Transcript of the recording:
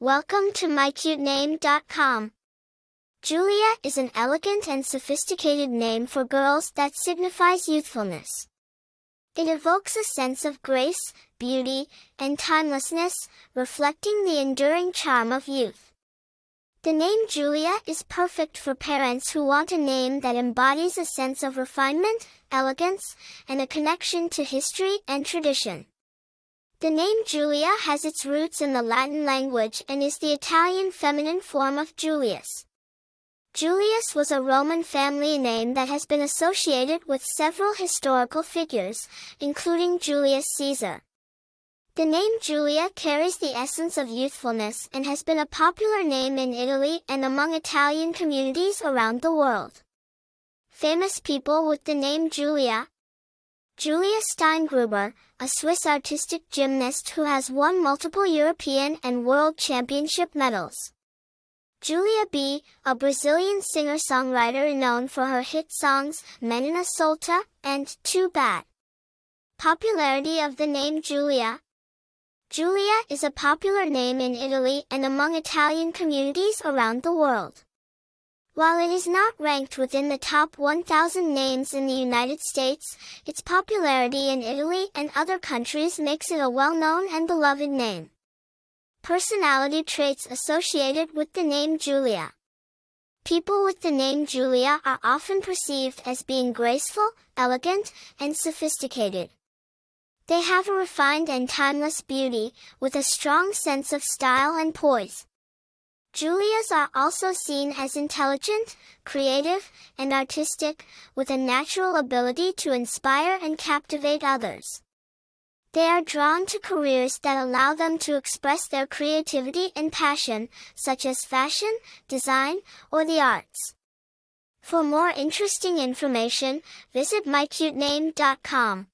Welcome to mycutename.com. Giulia is an elegant and sophisticated name for girls that signifies youthfulness. It evokes a sense of grace, beauty, and timelessness, reflecting the enduring charm of youth. The name Giulia is perfect for parents who want a name that embodies a sense of refinement, elegance, and a connection to history and tradition. The name Giulia has its roots in the Latin language and is the Italian feminine form of Julius. Julius was a Roman family name that has been associated with several historical figures, including Julius Caesar. The name Giulia carries the essence of youthfulness and has been a popular name in Italy and among Italian communities around the world. Famous people with the name Giulia, Giulia Steingruber, a Swiss artistic gymnast who has won multiple European and World Championship medals. Giulia Be, a Brazilian singer-songwriter known for her hit songs Menina Solta and Too Bad. Popularity of the name Giulia Giulia is a popular name in Italy and among Italian communities around the world. While it is not ranked within the top 1,000 names in the United States, its popularity in Italy and other countries makes it a well-known and beloved name. Personality traits associated with the name Giulia. People with the name Giulia are often perceived as being graceful, elegant, and sophisticated. They have a refined and timeless beauty, with a strong sense of style and poise. Giulias are also seen as intelligent, creative, and artistic, with a natural ability to inspire and captivate others. They are drawn to careers that allow them to express their creativity and passion, such as fashion, design, or the arts. For more interesting information, visit mycutename.com.